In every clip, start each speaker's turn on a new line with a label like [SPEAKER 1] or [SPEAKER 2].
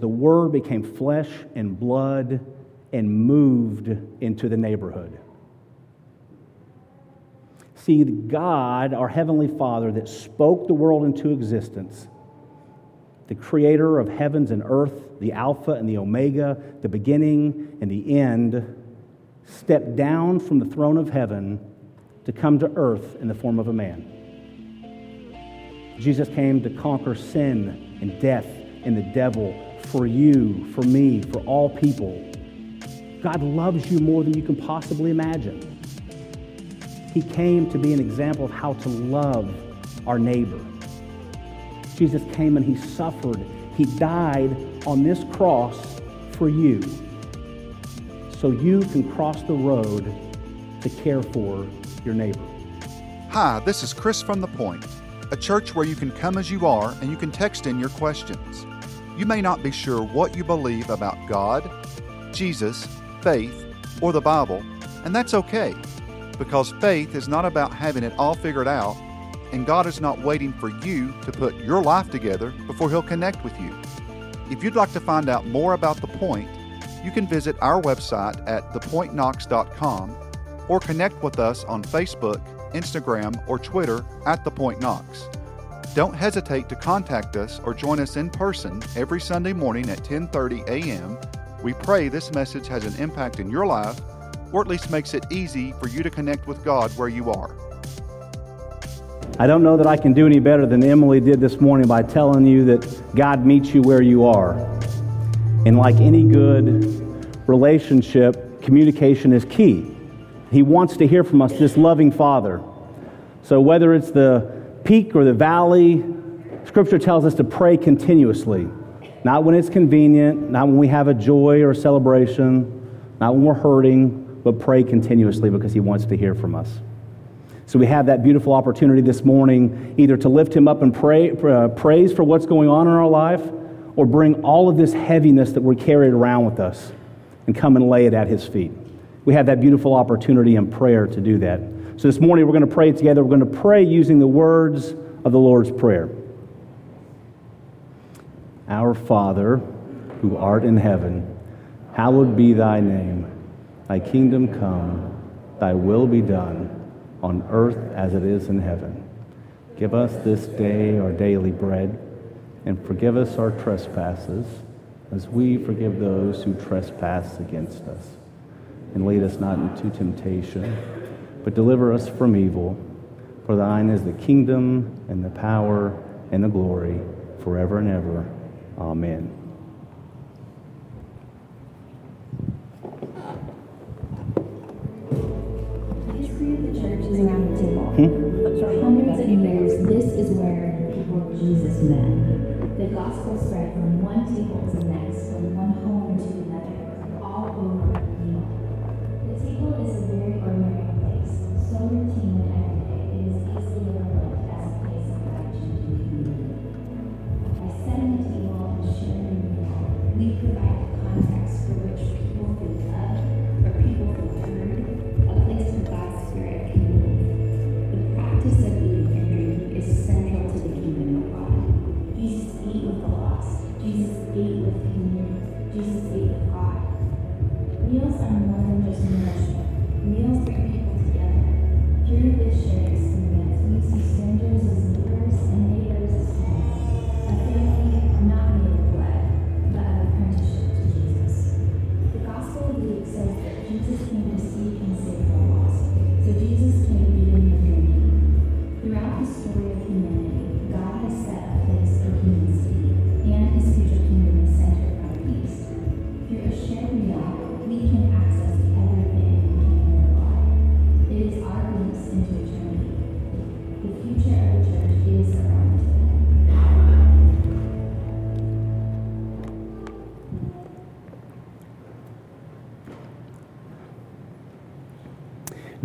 [SPEAKER 1] The Word became flesh and blood and moved into the neighborhood. See, God, our Heavenly Father, that spoke the world into existence, the creator of heavens and earth, the Alpha and the Omega, the beginning and the end, stepped down from the throne of heaven to come to earth in the form of a man. Jesus came to conquer sin and death and the devil for you, for me, for all people. God loves you more than you can possibly imagine. He came to be an example of how to love our neighbor. Jesus came and he suffered. He died on this cross for you so you can cross the road to care for your neighbor.
[SPEAKER 2] Hi, this is Chris from The Point, a church where you can come as you are and you can text in your questions. You may not be sure what you believe about God, Jesus, faith, or the Bible, and that's okay, because faith is not about having it all figured out, and God is not waiting for you to put your life together before He'll connect with you. If you'd like to find out more about The Point, you can visit our website at thepointknox.com or connect with us on Facebook, Instagram, or Twitter at The Point Knox. Don't hesitate to contact us or join us in person every Sunday morning at 10:30 a.m. We pray this message has an impact in your life or at least makes it easy for you to connect with God where you are.
[SPEAKER 1] I don't know that I can do any better than Emily did this morning by telling you that God meets you where you are. And like any good relationship, communication is key. He wants to hear from us, this loving Father. So whether it's the peak or the valley, Scripture tells us to pray continuously. Not when it's convenient, not when we have a joy or a celebration, not when we're hurting, but pray continuously because He wants to hear from us. So we have that beautiful opportunity this morning either to lift Him up and pray, uh, praise for what's going on in our life or bring all of this heaviness that we're carried around with us and come and lay it at His feet. We have that beautiful opportunity in prayer to do that. So this morning we're going to pray together. We're going to pray using the words of the Lord's Prayer. Our Father, who art in heaven, hallowed be thy name. Thy kingdom come, thy will be done, on earth as it is in heaven. Give us this day our daily bread, and forgive us our trespasses, as we forgive those who trespass against us. And lead us not into temptation but deliver us from evil. For thine is the kingdom and the power and the glory forever and ever. Amen.
[SPEAKER 3] The history of the church is around the table. Hmm? For hundreds of years, this is where the people of Jesus met. The gospel spread from one table to the next, from one home to another, all over the world. The table is a very ordinary so routine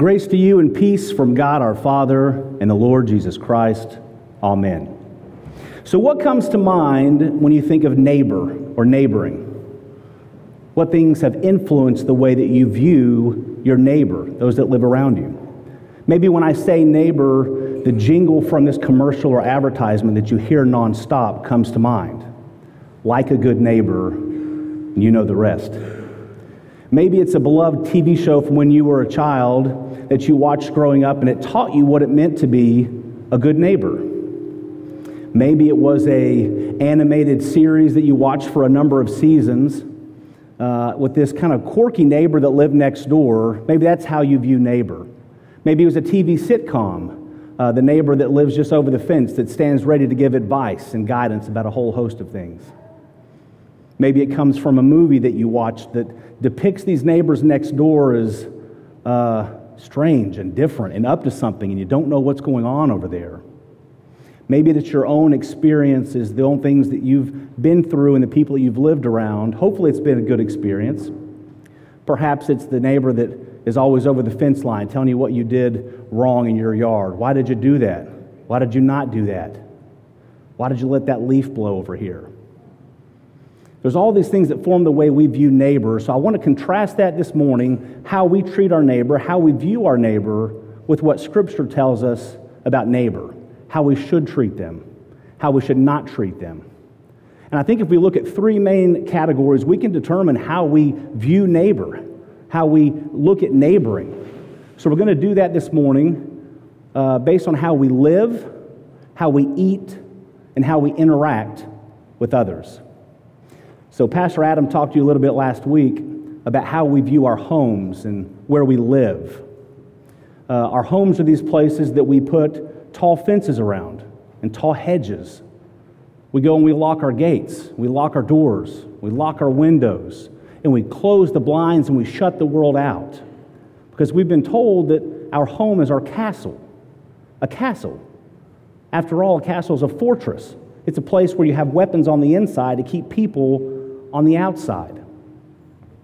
[SPEAKER 1] Grace to you and peace from God our Father and the Lord Jesus Christ. Amen. So, what comes to mind when you think of neighbor or neighboring? What things have influenced the way that you view your neighbor, those that live around you? Maybe when I say neighbor, the jingle from this commercial or advertisement that you hear nonstop comes to mind. like a good neighbor, and you know the rest. Maybe it's a beloved TV show from when you were a child that you watched growing up and it taught you what it meant to be a good neighbor. Maybe it was a animated series that you watched for a number of seasons uh, with this kind of quirky neighbor that lived next door. Maybe that's how you view neighbor. Maybe it was a TV sitcom, uh, the neighbor that lives just over the fence that stands ready to give advice and guidance about a whole host of things. Maybe it comes from a movie that you watched that depicts these neighbors next door as uh, strange and different and up to something, and you don't know what's going on over there. Maybe it's your own experiences, the own things that you've been through and the people you've lived around. Hopefully, it's been a good experience. Perhaps it's the neighbor that is always over the fence line telling you what you did wrong in your yard. Why did you do that? Why did you not do that? Why did you let that leaf blow over here? There's all these things that form the way we view neighbors. So I want to contrast that this morning how we treat our neighbor, how we view our neighbor, with what Scripture tells us about neighbor, how we should treat them, how we should not treat them. And I think if we look at three main categories, we can determine how we view neighbor, how we look at neighboring. So we're going to do that this morning uh, based on how we live, how we eat, and how we interact with others. So, Pastor Adam talked to you a little bit last week about how we view our homes and where we live. Uh, our homes are these places that we put tall fences around and tall hedges. We go and we lock our gates, we lock our doors, we lock our windows, and we close the blinds and we shut the world out. Because we've been told that our home is our castle. A castle. After all, a castle is a fortress. It's a place where you have weapons on the inside to keep people on the outside.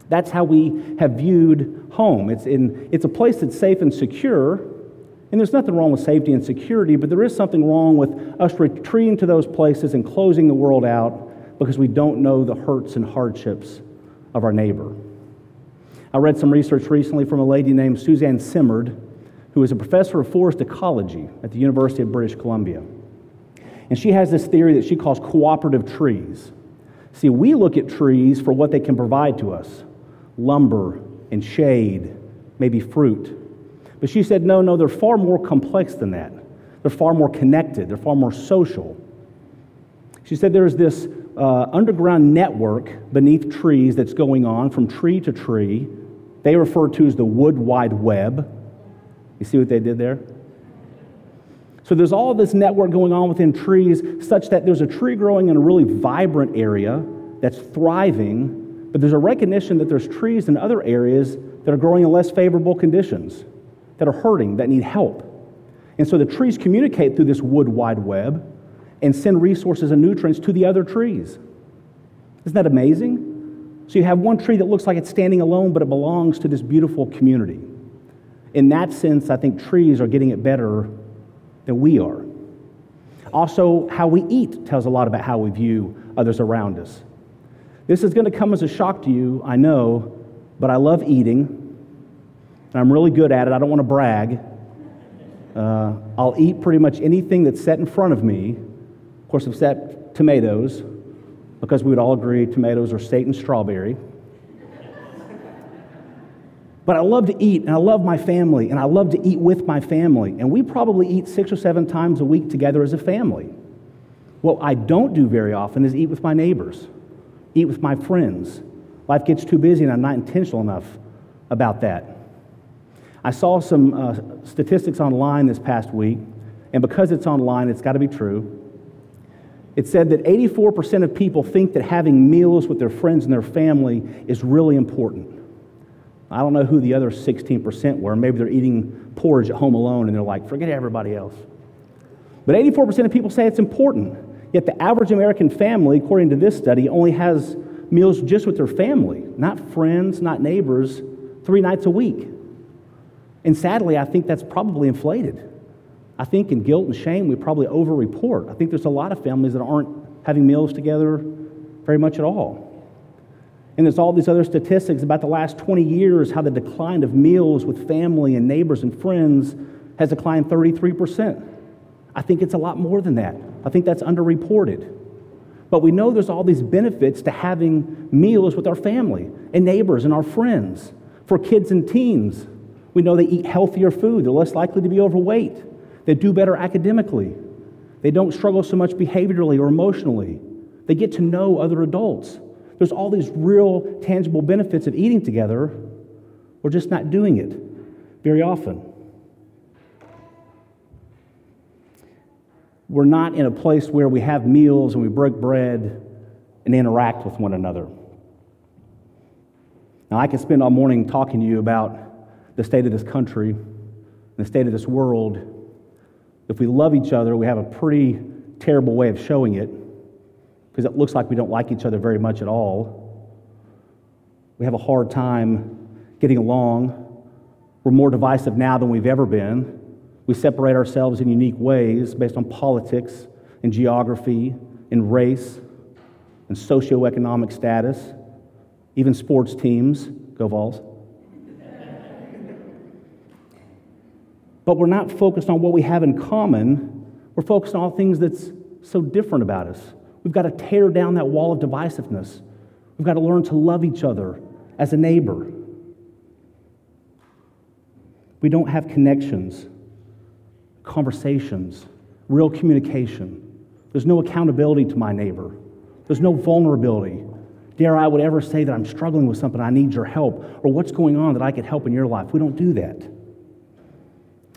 [SPEAKER 1] That's how we have viewed home. It's, in, it's a place that's safe and secure, and there's nothing wrong with safety and security, but there is something wrong with us retreating to those places and closing the world out because we don't know the hurts and hardships of our neighbor. I read some research recently from a lady named Suzanne Simard, who is a professor of forest ecology at the University of British Columbia. And she has this theory that she calls cooperative trees. See, we look at trees for what they can provide to us lumber and shade, maybe fruit. But she said, no, no, they're far more complex than that. They're far more connected, they're far more social. She said there's this uh, underground network beneath trees that's going on from tree to tree. They refer to as the wood wide web. You see what they did there? So there's all this network going on within trees, such that there's a tree growing in a really vibrant area that's thriving, but there's a recognition that there's trees in other areas that are growing in less favorable conditions, that are hurting, that need help. And so the trees communicate through this wood wide web and send resources and nutrients to the other trees. Isn't that amazing? So you have one tree that looks like it's standing alone, but it belongs to this beautiful community. In that sense, I think trees are getting it better than we are. Also, how we eat tells a lot about how we view others around us. This is going to come as a shock to you, I know, but I love eating, and I'm really good at it. I don't want to brag. Uh, I'll eat pretty much anything that's set in front of me, of course, except tomatoes, because we would all agree tomatoes are Satan's strawberry. But I love to eat, and I love my family, and I love to eat with my family. And we probably eat six or seven times a week together as a family. What I don't do very often is eat with my neighbors, eat with my friends. Life gets too busy, and I'm not intentional enough about that. I saw some uh, statistics online this past week, and because it's online, it's got to be true. It said that 84% of people think that having meals with their friends and their family is really important. I don't know who the other 16% were. Maybe they're eating porridge at home alone and they're like, forget everybody else. But 84% of people say it's important. Yet the average American family, according to this study, only has meals just with their family, not friends, not neighbors, three nights a week. And sadly, I think that's probably inflated. I think in guilt and shame, we probably over report. I think there's a lot of families that aren't having meals together very much at all. And there's all these other statistics about the last 20 years how the decline of meals with family and neighbors and friends has declined 33%. I think it's a lot more than that. I think that's underreported. But we know there's all these benefits to having meals with our family and neighbors and our friends. For kids and teens, we know they eat healthier food, they're less likely to be overweight, they do better academically, they don't struggle so much behaviorally or emotionally, they get to know other adults. There's all these real, tangible benefits of eating together. We're just not doing it very often. We're not in a place where we have meals and we break bread and interact with one another. Now, I could spend all morning talking to you about the state of this country, the state of this world. If we love each other, we have a pretty terrible way of showing it because it looks like we don't like each other very much at all. We have a hard time getting along. We're more divisive now than we've ever been. We separate ourselves in unique ways based on politics and geography and race and socioeconomic status, even sports teams. Go Vols. but we're not focused on what we have in common. We're focused on all things that's so different about us. We've got to tear down that wall of divisiveness. We've got to learn to love each other as a neighbor. We don't have connections conversations, real communication. There's no accountability to my neighbor. There's no vulnerability. Dare I would ever say that I'm struggling with something, I need your help, or what's going on that I could help in your life. We don't do that.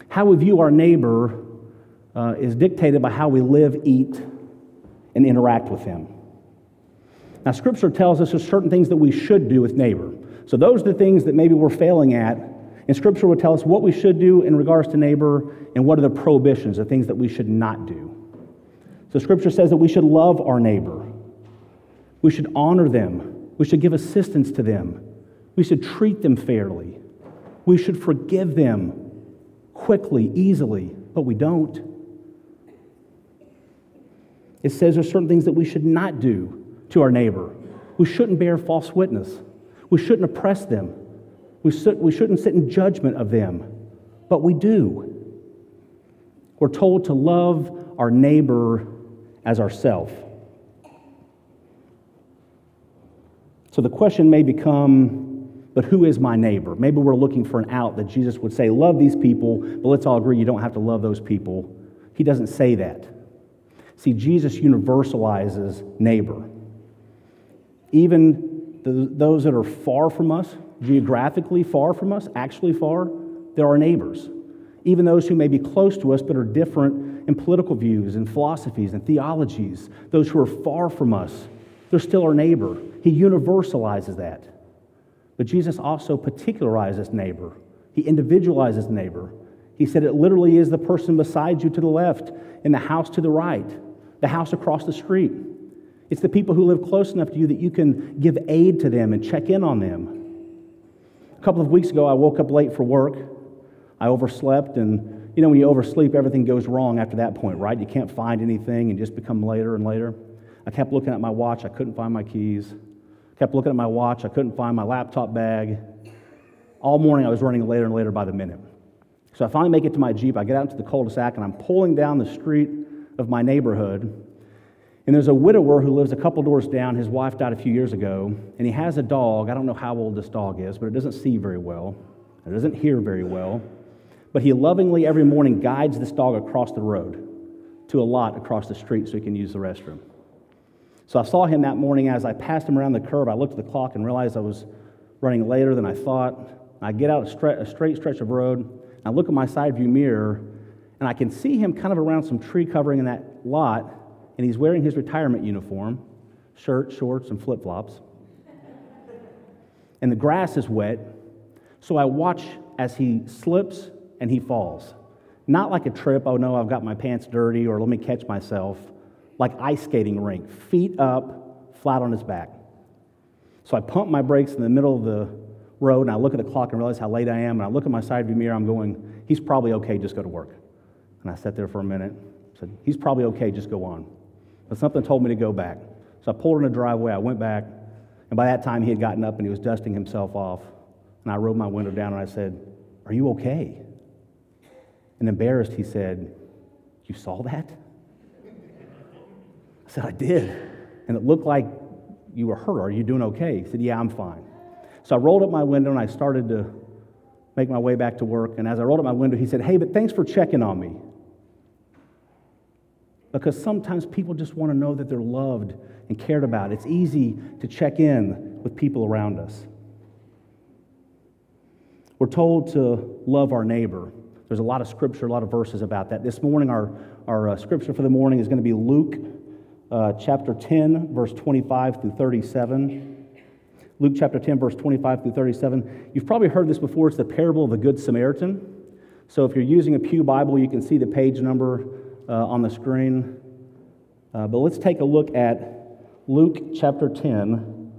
[SPEAKER 1] How we view our neighbor uh, is dictated by how we live, eat, and interact with them. Now, Scripture tells us there's certain things that we should do with neighbor. So, those are the things that maybe we're failing at and Scripture would tell us what we should do in regards to neighbor and what are the prohibitions, the things that we should not do. So, Scripture says that we should love our neighbor, we should honor them, we should give assistance to them, we should treat them fairly, we should forgive them quickly, easily, but we don't. It says there's certain things that we should not do to our neighbor. We shouldn't bear false witness. We shouldn't oppress them. We, sit, we shouldn't sit in judgment of them, but we do. We're told to love our neighbor as ourself. So the question may become, but who is my neighbor? Maybe we're looking for an out that Jesus would say, love these people, but let's all agree you don't have to love those people. He doesn't say that. See, Jesus universalizes neighbor. Even the, those that are far from us, geographically far from us, actually far, they're our neighbors. Even those who may be close to us but are different in political views and philosophies and theologies, those who are far from us, they're still our neighbor. He universalizes that. But Jesus also particularizes neighbor, he individualizes neighbor. He said it literally is the person beside you to the left, and the house to the right, the house across the street. It's the people who live close enough to you that you can give aid to them and check in on them A couple of weeks ago, I woke up late for work. I overslept, and you know, when you oversleep, everything goes wrong after that point, right? You can't find anything and just become later and later. I kept looking at my watch, I couldn't find my keys. Kept looking at my watch, I couldn't find my laptop bag. All morning, I was running later and later by the minute. So I finally make it to my Jeep. I get out into the cul de sac, and I'm pulling down the street of my neighborhood and there's a widower who lives a couple doors down. His wife died a few years ago, and he has a dog. I don't know how old this dog is, but it doesn't see very well, it doesn't hear very well. But he lovingly every morning guides this dog across the road to a lot across the street so he can use the restroom. So I saw him that morning as I passed him around the curb. I looked at the clock and realized I was running later than I thought. I get out a, straight stretch of road. I look at my side view mirror, and I can see him kind of around some tree covering in that lot and he's wearing his retirement uniform shirt, shorts, and flip flops. and the grass is wet, so I watch as he slips and he falls. Not like a trip, oh no, I've got my pants dirty, or let me catch myself, like ice skating rink, feet up, flat on his back. So I pump my brakes in the middle of the road, and I look at the clock and realize how late I am, and I look at my side view mirror, I'm going, he's probably okay, just go to work. And I sat there for a minute, said, he's probably okay, just go on. But something told me to go back. So I pulled in the driveway, I went back, and by that time he had gotten up and he was dusting himself off. And I rolled my window down and I said, Are you okay? And embarrassed, he said, You saw that? I said, I did. and it looked like you were hurt. Are you doing okay? He said, Yeah, I'm fine. So I rolled up my window and I started to make my way back to work. And as I rolled up my window, he said, Hey, but thanks for checking on me. Because sometimes people just want to know that they're loved and cared about. It's easy to check in with people around us. We're told to love our neighbor. There's a lot of scripture, a lot of verses about that. This morning, our, our uh, scripture for the morning is going to be Luke uh, chapter 10, verse 25 through 37. Luke chapter 10, verse 25 through 37. You've probably heard this before. It's the parable of the Good Samaritan. So if you're using a Pew Bible, you can see the page number uh, on the screen. Uh, but let's take a look at Luke chapter 10,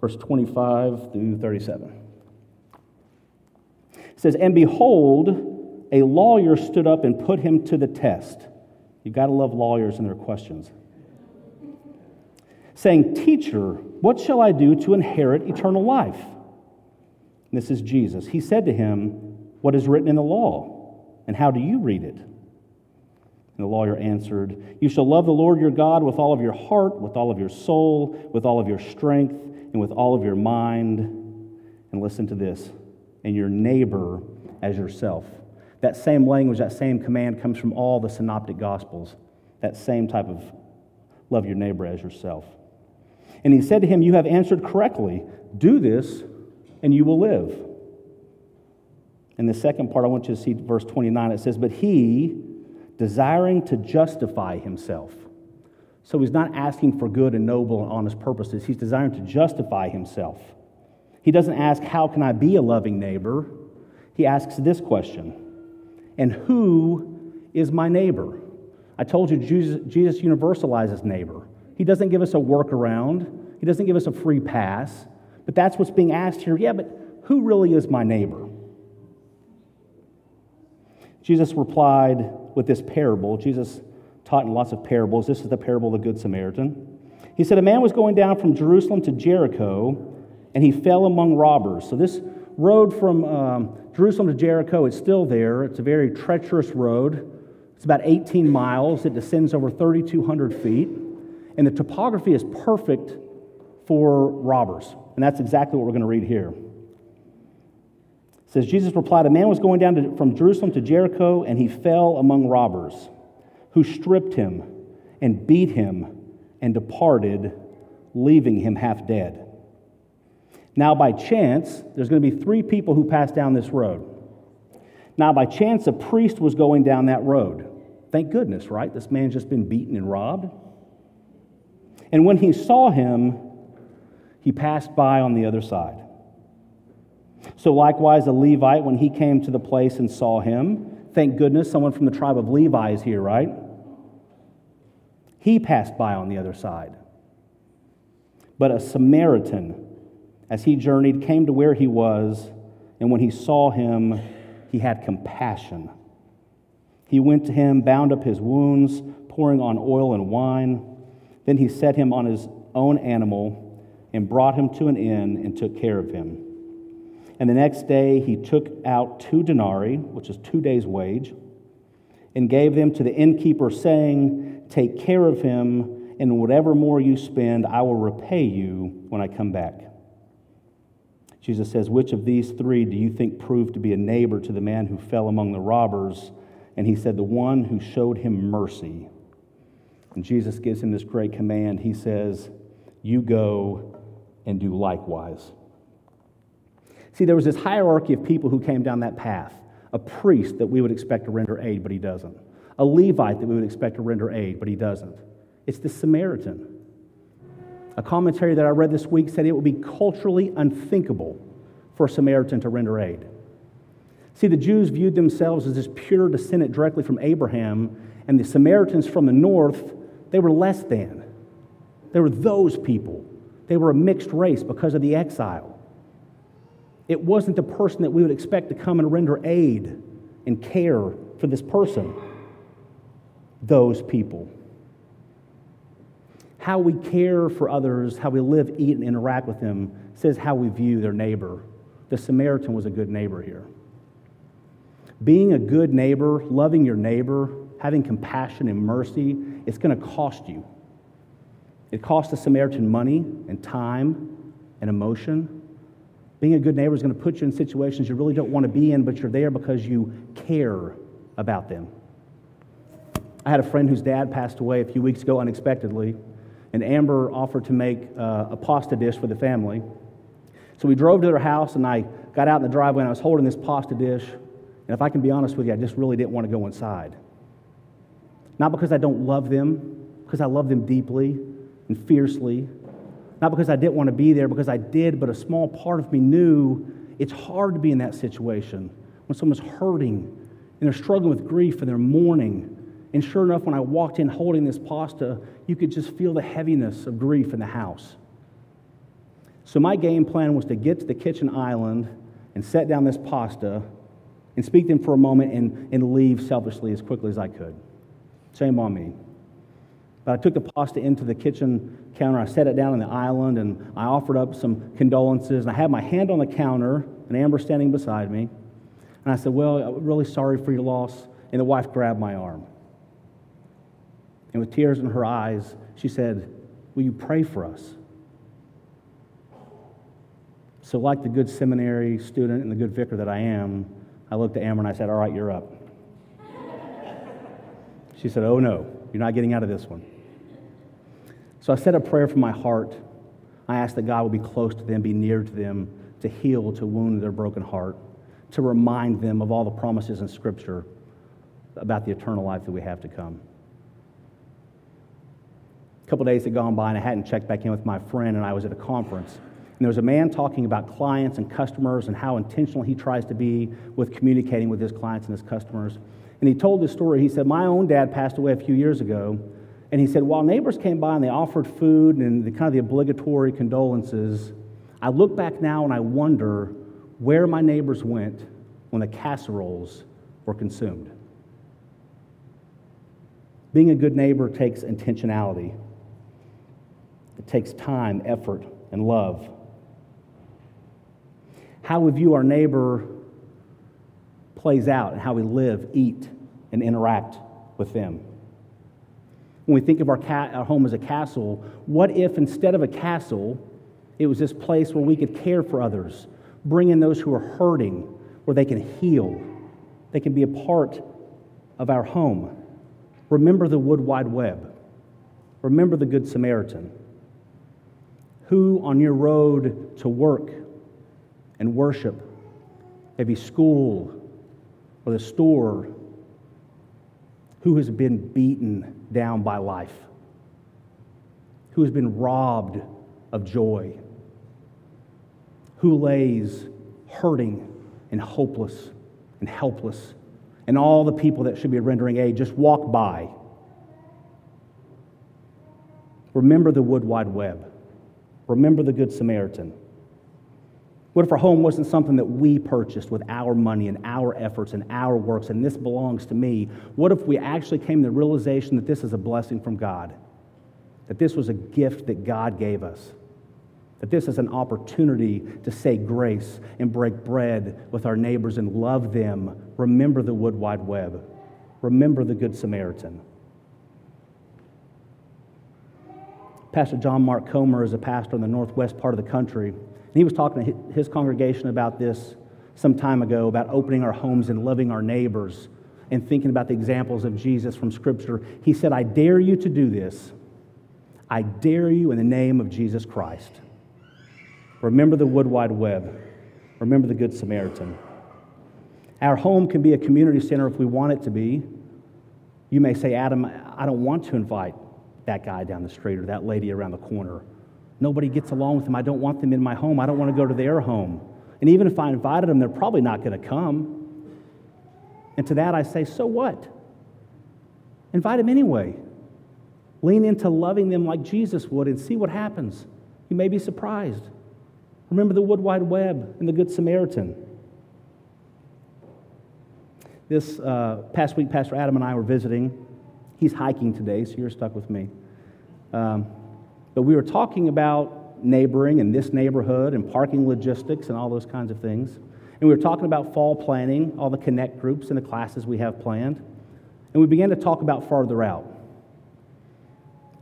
[SPEAKER 1] verse 25 through 37. It says, And behold, a lawyer stood up and put him to the test. You've got to love lawyers and their questions. Saying, Teacher, what shall I do to inherit eternal life? And this is Jesus. He said to him, What is written in the law? And how do you read it? And the lawyer answered, You shall love the Lord your God with all of your heart, with all of your soul, with all of your strength, and with all of your mind. And listen to this and your neighbor as yourself. That same language, that same command comes from all the synoptic gospels. That same type of love your neighbor as yourself. And he said to him, You have answered correctly. Do this, and you will live. In the second part, I want you to see verse 29. It says, But he, desiring to justify himself. So he's not asking for good and noble and honest purposes. He's desiring to justify himself he doesn't ask, How can I be a loving neighbor? He asks this question And who is my neighbor? I told you Jesus, Jesus universalizes neighbor. He doesn't give us a workaround, He doesn't give us a free pass. But that's what's being asked here. Yeah, but who really is my neighbor? Jesus replied with this parable. Jesus taught in lots of parables. This is the parable of the Good Samaritan. He said, A man was going down from Jerusalem to Jericho and he fell among robbers. So, this road from um, Jerusalem to Jericho, it's still there. It's a very treacherous road. It's about 18 miles. It descends over 3,200 feet. And the topography is perfect for robbers. And that's exactly what we're going to read here. Says, Jesus replied, A man was going down to, from Jerusalem to Jericho, and he fell among robbers, who stripped him and beat him and departed, leaving him half dead. Now, by chance, there's going to be three people who pass down this road. Now, by chance, a priest was going down that road. Thank goodness, right? This man's just been beaten and robbed. And when he saw him, he passed by on the other side. So, likewise, a Levite, when he came to the place and saw him, thank goodness someone from the tribe of Levi is here, right? He passed by on the other side. But a Samaritan, as he journeyed, came to where he was, and when he saw him, he had compassion. He went to him, bound up his wounds, pouring on oil and wine. Then he set him on his own animal and brought him to an inn and took care of him. And the next day he took out two denarii, which is two days' wage, and gave them to the innkeeper, saying, Take care of him, and whatever more you spend, I will repay you when I come back. Jesus says, Which of these three do you think proved to be a neighbor to the man who fell among the robbers? And he said, The one who showed him mercy. And Jesus gives him this great command. He says, You go and do likewise. See, there was this hierarchy of people who came down that path a priest that we would expect to render aid, but he doesn't, a Levite that we would expect to render aid, but he doesn't. It's the Samaritan. A commentary that I read this week said it would be culturally unthinkable for a Samaritan to render aid. See, the Jews viewed themselves as this pure descendant directly from Abraham, and the Samaritans from the north, they were less than. They were those people. They were a mixed race because of the exile. It wasn't the person that we would expect to come and render aid and care for this person. Those people how we care for others, how we live, eat, and interact with them says how we view their neighbor. The Samaritan was a good neighbor here. Being a good neighbor, loving your neighbor, having compassion and mercy, it's going to cost you. It costs the Samaritan money and time and emotion. Being a good neighbor is going to put you in situations you really don't want to be in, but you're there because you care about them. I had a friend whose dad passed away a few weeks ago unexpectedly, and Amber offered to make uh, a pasta dish for the family. So we drove to their house, and I got out in the driveway, and I was holding this pasta dish. And if I can be honest with you, I just really didn't want to go inside. Not because I don't love them, because I love them deeply and fiercely. Not because I didn't want to be there, because I did, but a small part of me knew it's hard to be in that situation when someone's hurting and they're struggling with grief and they're mourning. And sure enough, when I walked in holding this pasta, you could just feel the heaviness of grief in the house. So my game plan was to get to the kitchen island and set down this pasta and speak to them for a moment and, and leave selfishly as quickly as I could. Shame on me. But I took the pasta into the kitchen counter. I set it down on the island and I offered up some condolences. And I had my hand on the counter and Amber standing beside me. And I said, Well, I'm really sorry for your loss. And the wife grabbed my arm. And with tears in her eyes, she said, Will you pray for us? So, like the good seminary student and the good vicar that I am, I looked at Amber and I said, All right, you're up. She said, Oh no, you're not getting out of this one. So I said a prayer from my heart. I asked that God would be close to them, be near to them, to heal, to wound their broken heart, to remind them of all the promises in Scripture about the eternal life that we have to come. A couple days had gone by, and I hadn't checked back in with my friend, and I was at a conference. And there was a man talking about clients and customers and how intentional he tries to be with communicating with his clients and his customers. And he told this story. He said, My own dad passed away a few years ago. And he said, While neighbors came by and they offered food and the kind of the obligatory condolences, I look back now and I wonder where my neighbors went when the casseroles were consumed. Being a good neighbor takes intentionality, it takes time, effort, and love. How we view our neighbor plays out and how we live, eat, and interact with them. When we think of our, ca- our home as a castle, what if instead of a castle, it was this place where we could care for others, bring in those who are hurting, where they can heal, they can be a part of our home. Remember the Wood Wide Web. Remember the Good Samaritan. Who on your road to work and worship, maybe school or the store who has been beaten down by life, who has been robbed of joy, who lays hurting and hopeless and helpless, and all the people that should be rendering aid just walk by. Remember the Wood Wide Web. Remember the Good Samaritan. What if our home wasn't something that we purchased with our money and our efforts and our works, and this belongs to me? What if we actually came to the realization that this is a blessing from God? That this was a gift that God gave us? That this is an opportunity to say grace and break bread with our neighbors and love them? Remember the Wood Wide Web. Remember the Good Samaritan. Pastor John Mark Comer is a pastor in the northwest part of the country. And he was talking to his congregation about this some time ago about opening our homes and loving our neighbors and thinking about the examples of Jesus from Scripture. He said, I dare you to do this. I dare you in the name of Jesus Christ. Remember the Wood Wide Web. Remember the Good Samaritan. Our home can be a community center if we want it to be. You may say, Adam, I don't want to invite that guy down the street or that lady around the corner. Nobody gets along with them. I don't want them in my home. I don't want to go to their home. And even if I invited them, they're probably not going to come. And to that I say, so what? Invite them anyway. Lean into loving them like Jesus would and see what happens. You may be surprised. Remember the Wood Wide Web and the Good Samaritan. This uh, past week, Pastor Adam and I were visiting. He's hiking today, so you're stuck with me. Um, but we were talking about neighboring in this neighborhood and parking logistics and all those kinds of things. And we were talking about fall planning, all the connect groups and the classes we have planned. And we began to talk about farther out.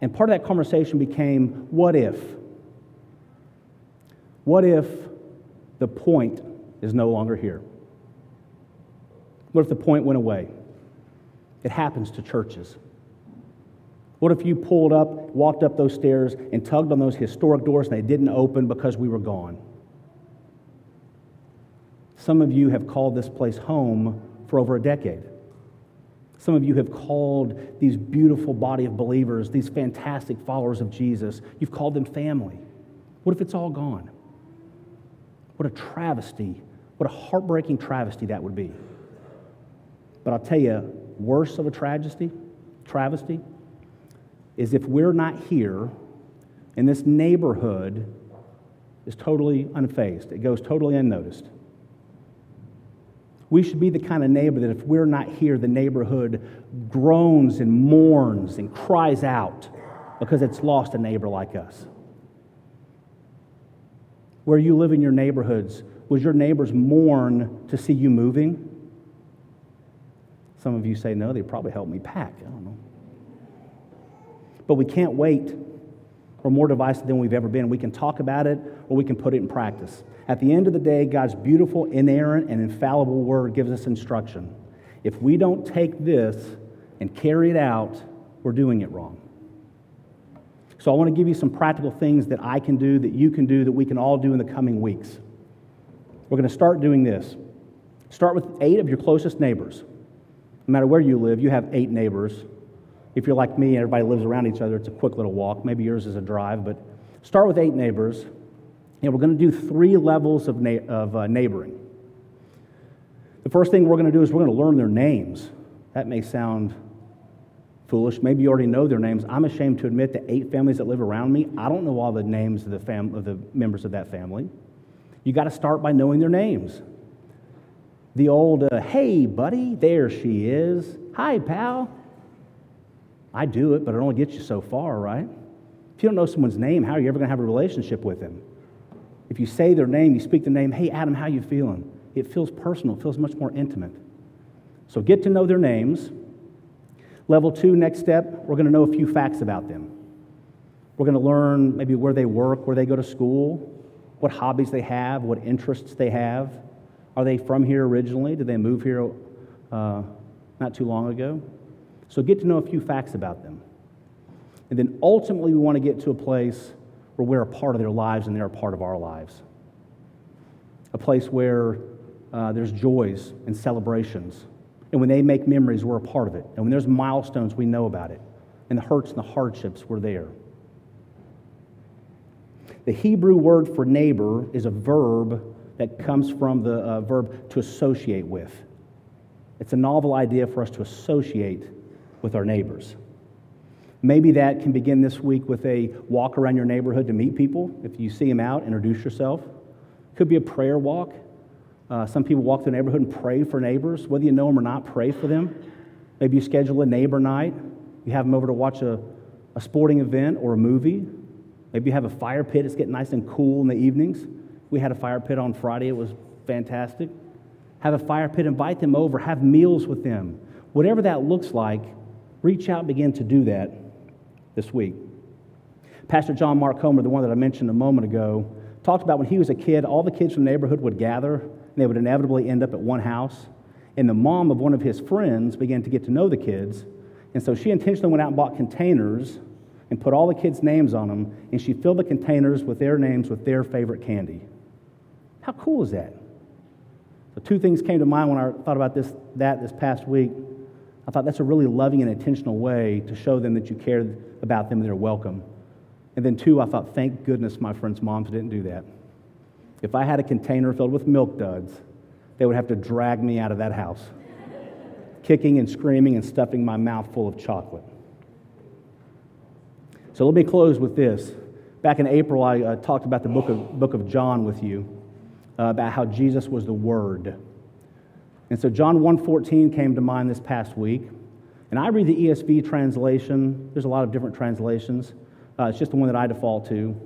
[SPEAKER 1] And part of that conversation became what if? What if the point is no longer here? What if the point went away? It happens to churches. What if you pulled up, walked up those stairs, and tugged on those historic doors and they didn't open because we were gone? Some of you have called this place home for over a decade. Some of you have called these beautiful body of believers, these fantastic followers of Jesus, you've called them family. What if it's all gone? What a travesty, what a heartbreaking travesty that would be. But I'll tell you, worse of a tragedy, travesty, is if we're not here and this neighborhood is totally unfazed, it goes totally unnoticed. We should be the kind of neighbor that if we're not here, the neighborhood groans and mourns and cries out because it's lost a neighbor like us. Where you live in your neighborhoods, would your neighbors mourn to see you moving? Some of you say, no, they probably helped me pack. I don't know. But we can't wait. We're more divisive than we've ever been. We can talk about it or we can put it in practice. At the end of the day, God's beautiful, inerrant, and infallible word gives us instruction. If we don't take this and carry it out, we're doing it wrong. So I want to give you some practical things that I can do, that you can do, that we can all do in the coming weeks. We're going to start doing this. Start with eight of your closest neighbors. No matter where you live, you have eight neighbors. If you're like me, and everybody lives around each other, it's a quick little walk. Maybe yours is a drive, but start with eight neighbors. And we're going to do three levels of, na- of uh, neighboring. The first thing we're going to do is we're going to learn their names. That may sound foolish. Maybe you already know their names. I'm ashamed to admit that eight families that live around me, I don't know all the names of the, fam- of the members of that family. You got to start by knowing their names. The old, uh, hey, buddy, there she is. Hi, pal. I do it, but it only gets you so far, right? If you don't know someone's name, how are you ever going to have a relationship with them? If you say their name, you speak the name, hey, Adam, how you feeling? It feels personal, it feels much more intimate. So get to know their names. Level two, next step, we're going to know a few facts about them. We're going to learn maybe where they work, where they go to school, what hobbies they have, what interests they have. Are they from here originally? Did they move here uh, not too long ago? So get to know a few facts about them. And then ultimately, we want to get to a place where we're a part of their lives and they're a part of our lives. A place where uh, there's joys and celebrations. And when they make memories, we're a part of it. And when there's milestones, we know about it. And the hurts and the hardships, we're there. The Hebrew word for neighbor is a verb that comes from the uh, verb to associate with. It's a novel idea for us to associate with our neighbors. Maybe that can begin this week with a walk around your neighborhood to meet people. If you see them out, introduce yourself. Could be a prayer walk. Uh, some people walk the neighborhood and pray for neighbors. Whether you know them or not, pray for them. Maybe you schedule a neighbor night. You have them over to watch a, a sporting event or a movie. Maybe you have a fire pit. It's getting nice and cool in the evenings. We had a fire pit on Friday. It was fantastic. Have a fire pit, invite them over, have meals with them. Whatever that looks like, reach out and begin to do that this week. Pastor John Mark Comer, the one that I mentioned a moment ago, talked about when he was a kid, all the kids from the neighborhood would gather, and they would inevitably end up at one house. And the mom of one of his friends began to get to know the kids. And so she intentionally went out and bought containers and put all the kids' names on them, and she filled the containers with their names with their favorite candy. How cool is that? So two things came to mind when I thought about this, that this past week. I thought that's a really loving and intentional way to show them that you care about them and they're welcome. And then, two, I thought, thank goodness my friends' moms didn't do that. If I had a container filled with milk duds, they would have to drag me out of that house, kicking and screaming and stuffing my mouth full of chocolate. So let me close with this. Back in April, I uh, talked about the book of, book of John with you, uh, about how Jesus was the Word. And so John 1.14 came to mind this past week. And I read the ESV translation. There's a lot of different translations. Uh, it's just the one that I default to.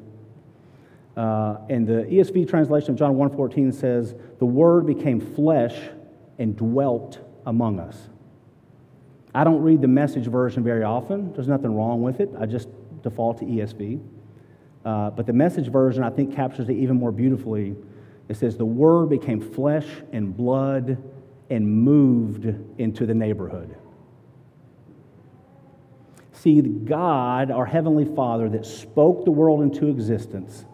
[SPEAKER 1] Uh, and the ESV translation of John 1.14 says, The Word became flesh and dwelt among us. I don't read the message version very often. There's nothing wrong with it. I just default to ESV. Uh, but the message version, I think, captures it even more beautifully. It says, The Word became flesh and blood and moved into the neighborhood. See, God, our Heavenly Father, that spoke the world into existence,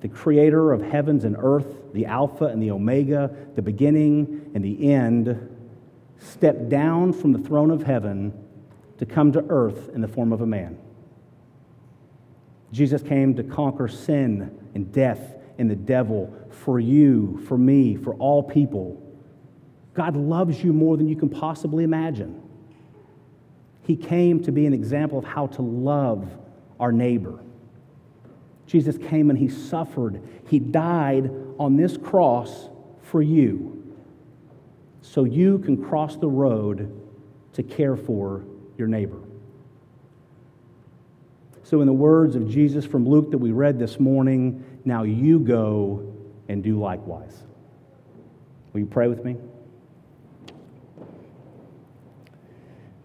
[SPEAKER 1] the creator of heavens and earth, the Alpha and the Omega, the beginning and the end, stepped down from the throne of heaven to come to earth in the form of a man. Jesus came to conquer sin and death and the devil for you, for me, for all people. God loves you more than you can possibly imagine. He came to be an example of how to love our neighbor. Jesus came and he suffered. He died on this cross for you so you can cross the road to care for your neighbor. So, in the words of Jesus from Luke that we read this morning, now you go and do likewise. Will you pray with me?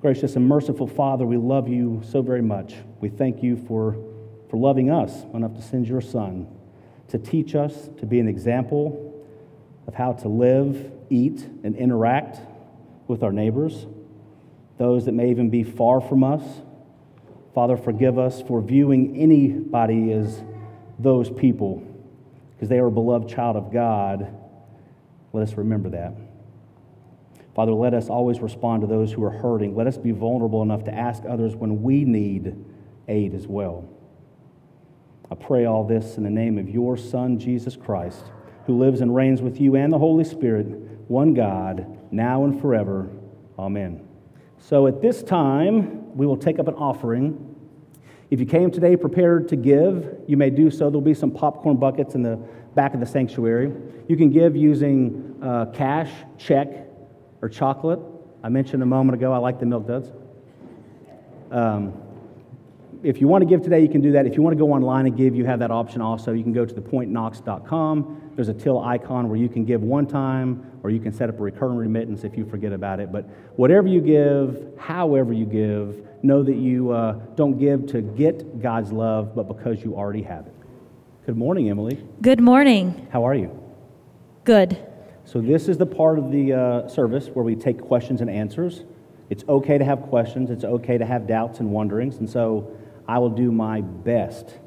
[SPEAKER 1] Gracious and merciful Father, we love you so very much. We thank you for, for loving us enough to send your Son to teach us, to be an example of how to live, eat, and interact with our neighbors, those that may even be far from us Father, forgive us for viewing anybody as those people because they are a beloved child of God. Let us remember that. Father, let us always respond to those who are hurting. Let us be vulnerable enough to ask others when we need aid as well. I pray all this in the name of your Son, Jesus Christ, who lives and reigns with you and the Holy Spirit, one God, now and forever. Amen. So at this time, we will take up an offering. If you came today prepared to give, you may do so. There'll be some popcorn buckets in the back of the sanctuary. You can give using uh, cash, check, or chocolate. I mentioned a moment ago, I like the milk duds. Um, if you want to give today, you can do that. If you want to go online and give, you have that option also. You can go to thepointknox.com. There's a till icon where you can give one time or you can set up a recurring remittance if you forget about it. But whatever you give, however you give, know that you uh, don't give to get God's love, but because you already have it. Good morning, Emily.
[SPEAKER 4] Good morning.
[SPEAKER 1] How are you?
[SPEAKER 4] Good.
[SPEAKER 1] So, this is the part of the uh, service where we take questions and answers. It's okay to have questions, it's okay to have doubts and wonderings. And so, I will do my best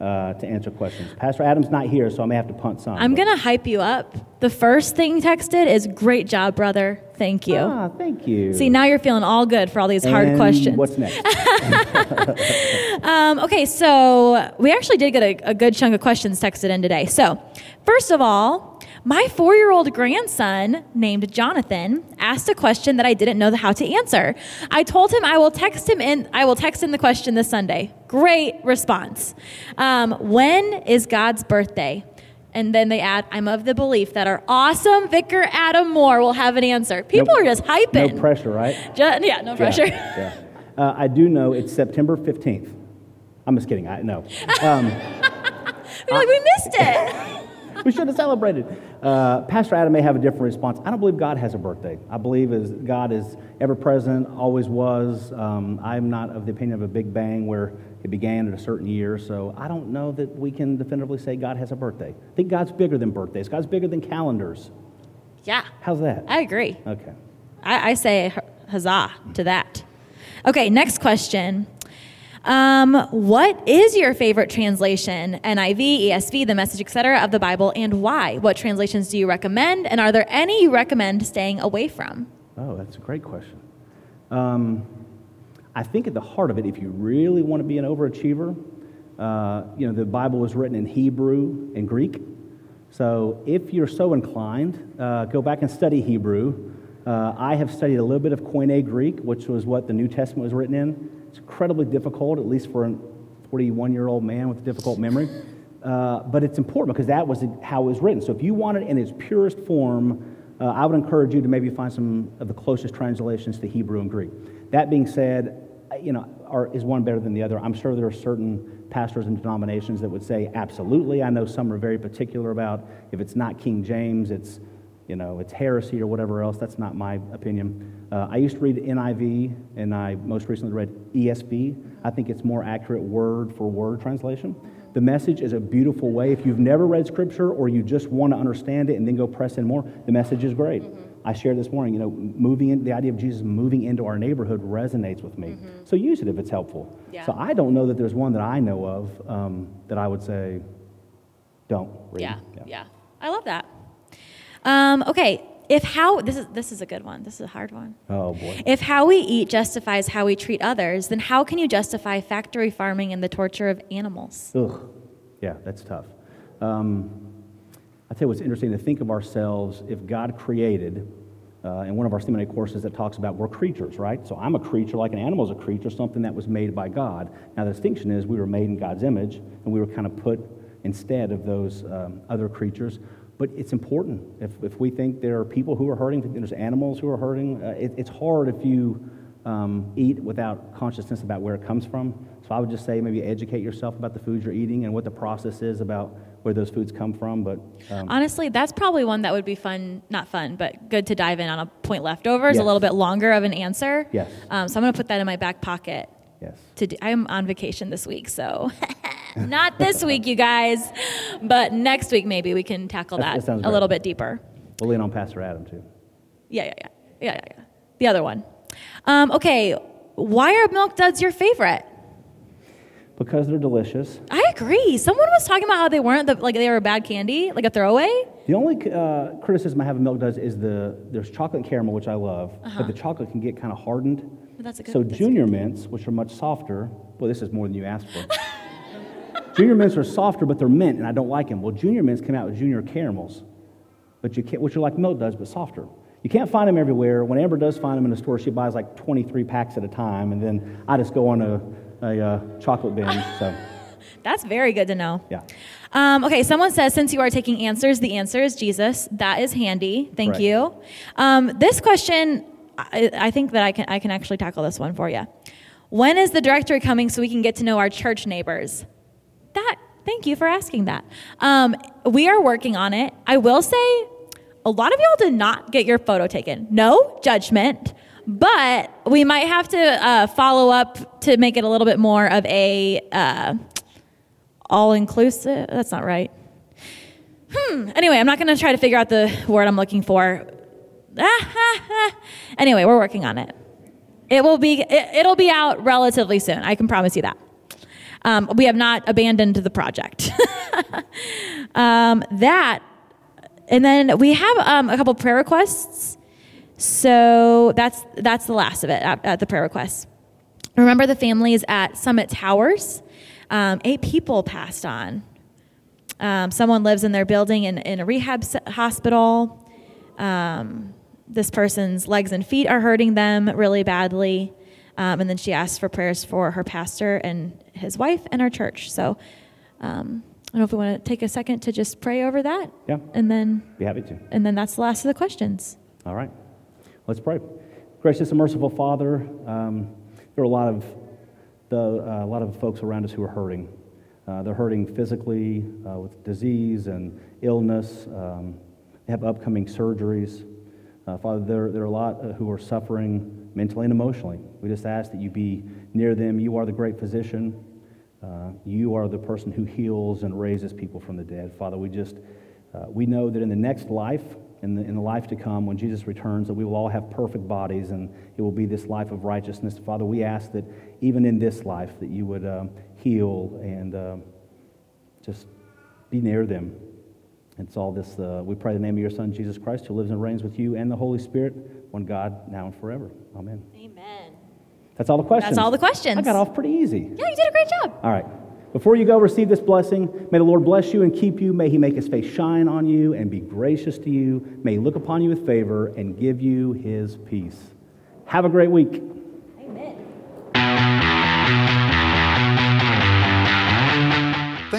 [SPEAKER 1] uh, to answer questions. Pastor Adam's not here, so I may have to punt some.
[SPEAKER 4] I'm going to hype you up. The first thing texted is great job, brother. Thank you.
[SPEAKER 1] Ah, thank you.
[SPEAKER 4] See, now you're feeling all good for all these hard questions.
[SPEAKER 1] What's next?
[SPEAKER 4] Um, okay, so we actually did get a, a good chunk of questions texted in today. So, first of all, my four year old grandson named Jonathan asked a question that I didn't know how to answer. I told him I will text him in. I will text him the question this Sunday. Great response. Um, when is God's birthday? And then they add, I'm of the belief that our awesome vicar Adam Moore will have an answer. People
[SPEAKER 1] No-
[SPEAKER 4] are just hyping.
[SPEAKER 1] no pressure, right?
[SPEAKER 4] Ju- yeah, no pressure.
[SPEAKER 1] Yeah. yeah. Uh, I do know it's September 15th. I'm just kidding. I know. Um,
[SPEAKER 4] We're like, we missed it.
[SPEAKER 1] we should have celebrated. Uh, Pastor Adam may have a different response. I don't believe God has a birthday. I believe is God is ever present, always was. Um, I'm not of the opinion of a Big Bang where it began at a certain year. So I don't know that we can definitively say God has a birthday. I think God's bigger than birthdays. God's bigger than calendars.
[SPEAKER 4] yeah,
[SPEAKER 1] How's that?
[SPEAKER 4] I agree.
[SPEAKER 1] Okay.
[SPEAKER 4] I, I say huzzah to that. Okay, next question. Um, what is your favorite translation? NIV, ESV, the message, etc. of the Bible, and why? What translations do you recommend? And are there any you recommend staying away from?
[SPEAKER 1] Oh, that's a great question. Um, I think at the heart of it, if you really want to be an overachiever, uh, you know, the Bible was written in Hebrew and Greek. So if you're so inclined, uh, go back and study Hebrew. Uh, I have studied a little bit of Koine Greek, which was what the New Testament was written in. It's incredibly difficult, at least for a 41 year old man with a difficult memory. Uh, but it's important because that was how it was written. So if you want it in its purest form, uh, I would encourage you to maybe find some of the closest translations to Hebrew and Greek. That being said, you know, are, is one better than the other? I'm sure there are certain pastors and denominations that would say absolutely. I know some are very particular about if it's not King James, it's you know, it's heresy or whatever else. That's not my opinion. Uh, I used to read NIV, and I most recently read ESV. I think it's more accurate word for word translation. The message is a beautiful way. If you've never read scripture or you just want to understand it and then go press in more, the message is great. Mm-hmm. I shared this morning, you know, moving in, the idea of Jesus moving into our neighborhood resonates with me. Mm-hmm. So use it if it's helpful. Yeah. So I don't know that there's one that I know of um, that I would say, don't read.
[SPEAKER 4] Yeah, yeah. yeah. I love that. Um, okay, if how this is this is a good one. This is a hard one.
[SPEAKER 1] Oh boy.
[SPEAKER 4] If how we eat justifies how we treat others, then how can you justify factory farming and the torture of animals?
[SPEAKER 1] Ugh. Yeah, that's tough. Um, I tell you what's interesting to think of ourselves if God created. Uh, in one of our seminary courses that talks about we're creatures, right? So I'm a creature like an animal is a creature, something that was made by God. Now the distinction is we were made in God's image, and we were kind of put instead of those um, other creatures. But it's important. If, if we think there are people who are hurting, there's animals who are hurting, uh, it, it's hard if you um, eat without consciousness about where it comes from. So I would just say maybe educate yourself about the foods you're eating and what the process is about where those foods come from. But
[SPEAKER 4] um, honestly, that's probably one that would be fun, not fun, but good to dive in on a point leftovers, yes. a little bit longer of an answer.
[SPEAKER 1] Yes.
[SPEAKER 4] Um, so I'm going to put that in my back pocket.
[SPEAKER 1] Yes.
[SPEAKER 4] To do, I'm on vacation this week, so not this week, you guys, but next week maybe we can tackle that, that a little bit deeper.
[SPEAKER 1] We'll lean on Pastor Adam too.
[SPEAKER 4] Yeah, yeah, yeah, yeah, yeah, yeah. The other one. Um, okay, why are milk duds your favorite?
[SPEAKER 1] Because they're delicious.
[SPEAKER 4] I agree. Someone was talking about how they weren't the, like they were a bad candy, like a throwaway.
[SPEAKER 1] The only uh, criticism I have of milk duds is the there's chocolate caramel, which I love, uh-huh. but the chocolate can get kind of hardened.
[SPEAKER 4] That's a good,
[SPEAKER 1] so junior mints, which are much softer. Well, this is more than you asked for. junior mints are softer, but they're mint, and I don't like them. Well, junior mints came out with junior caramels, but you can't, which are like milk duds, but softer. You can't find them everywhere. When Amber does find them in the store, she buys like 23 packs at a time, and then I just go on a, a uh, chocolate binge. So.
[SPEAKER 4] That's very good to know.
[SPEAKER 1] Yeah.
[SPEAKER 4] Um, okay, someone says, since you are taking answers, the answer is Jesus. That is handy. Thank right. you. Um, this question, I, think that I can, I can actually tackle this one for you. When is the directory coming so we can get to know our church neighbors? That, thank you for asking that. Um, we are working on it. I will say, a lot of y'all did not get your photo taken. No judgment, but we might have to uh, follow up to make it a little bit more of a uh, all inclusive. That's not right. Hmm. Anyway, I'm not going to try to figure out the word I'm looking for. anyway, we're working on it. It will be it, will be out relatively soon. I can promise you that. Um, we have not abandoned the project. um, that, and then we have um, a couple prayer requests. So that's that's the last of it at, at the prayer requests. Remember the families at Summit Towers. Um, eight people passed on. Um, someone lives in their building in, in a rehab hospital. Um, this person's legs and feet are hurting them really badly. Um, and then she asked for prayers for her pastor and his wife and our church. So um, I don't know if we want to take a second to just pray over that.
[SPEAKER 1] Yeah.
[SPEAKER 4] And then
[SPEAKER 1] be happy to.
[SPEAKER 4] And then that's the last of the questions.
[SPEAKER 1] All right. Let's pray. Gracious and merciful Father, um, there are a lot of the, uh, a lot of folks around us who are hurting. Uh, they're hurting physically uh, with disease and illness. Um, they have upcoming surgeries. Uh, Father, there, there are a lot uh, who are suffering mentally and emotionally. We just ask that you be near them. You are the great physician. Uh, you are the person who heals and raises people from the dead. Father, we just, uh, we know that in the next life, in the, in the life to come, when Jesus returns, that we will all have perfect bodies and it will be this life of righteousness. Father, we ask that even in this life, that you would um, heal and um, just be near them it's all this, uh, we pray in the name of your Son, Jesus Christ, who lives and reigns with you and the Holy Spirit, one God, now and forever. Amen.
[SPEAKER 4] Amen.
[SPEAKER 1] That's all the questions.
[SPEAKER 4] That's all the questions.
[SPEAKER 1] I got off pretty easy.
[SPEAKER 4] Yeah, you did a great job.
[SPEAKER 1] All right. Before you go, receive this blessing. May the Lord bless you and keep you. May he make his face shine on you and be gracious to you. May he look upon you with favor and give you his peace. Have a great week.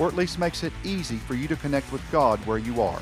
[SPEAKER 2] or at least makes it easy for you to connect with God where you are.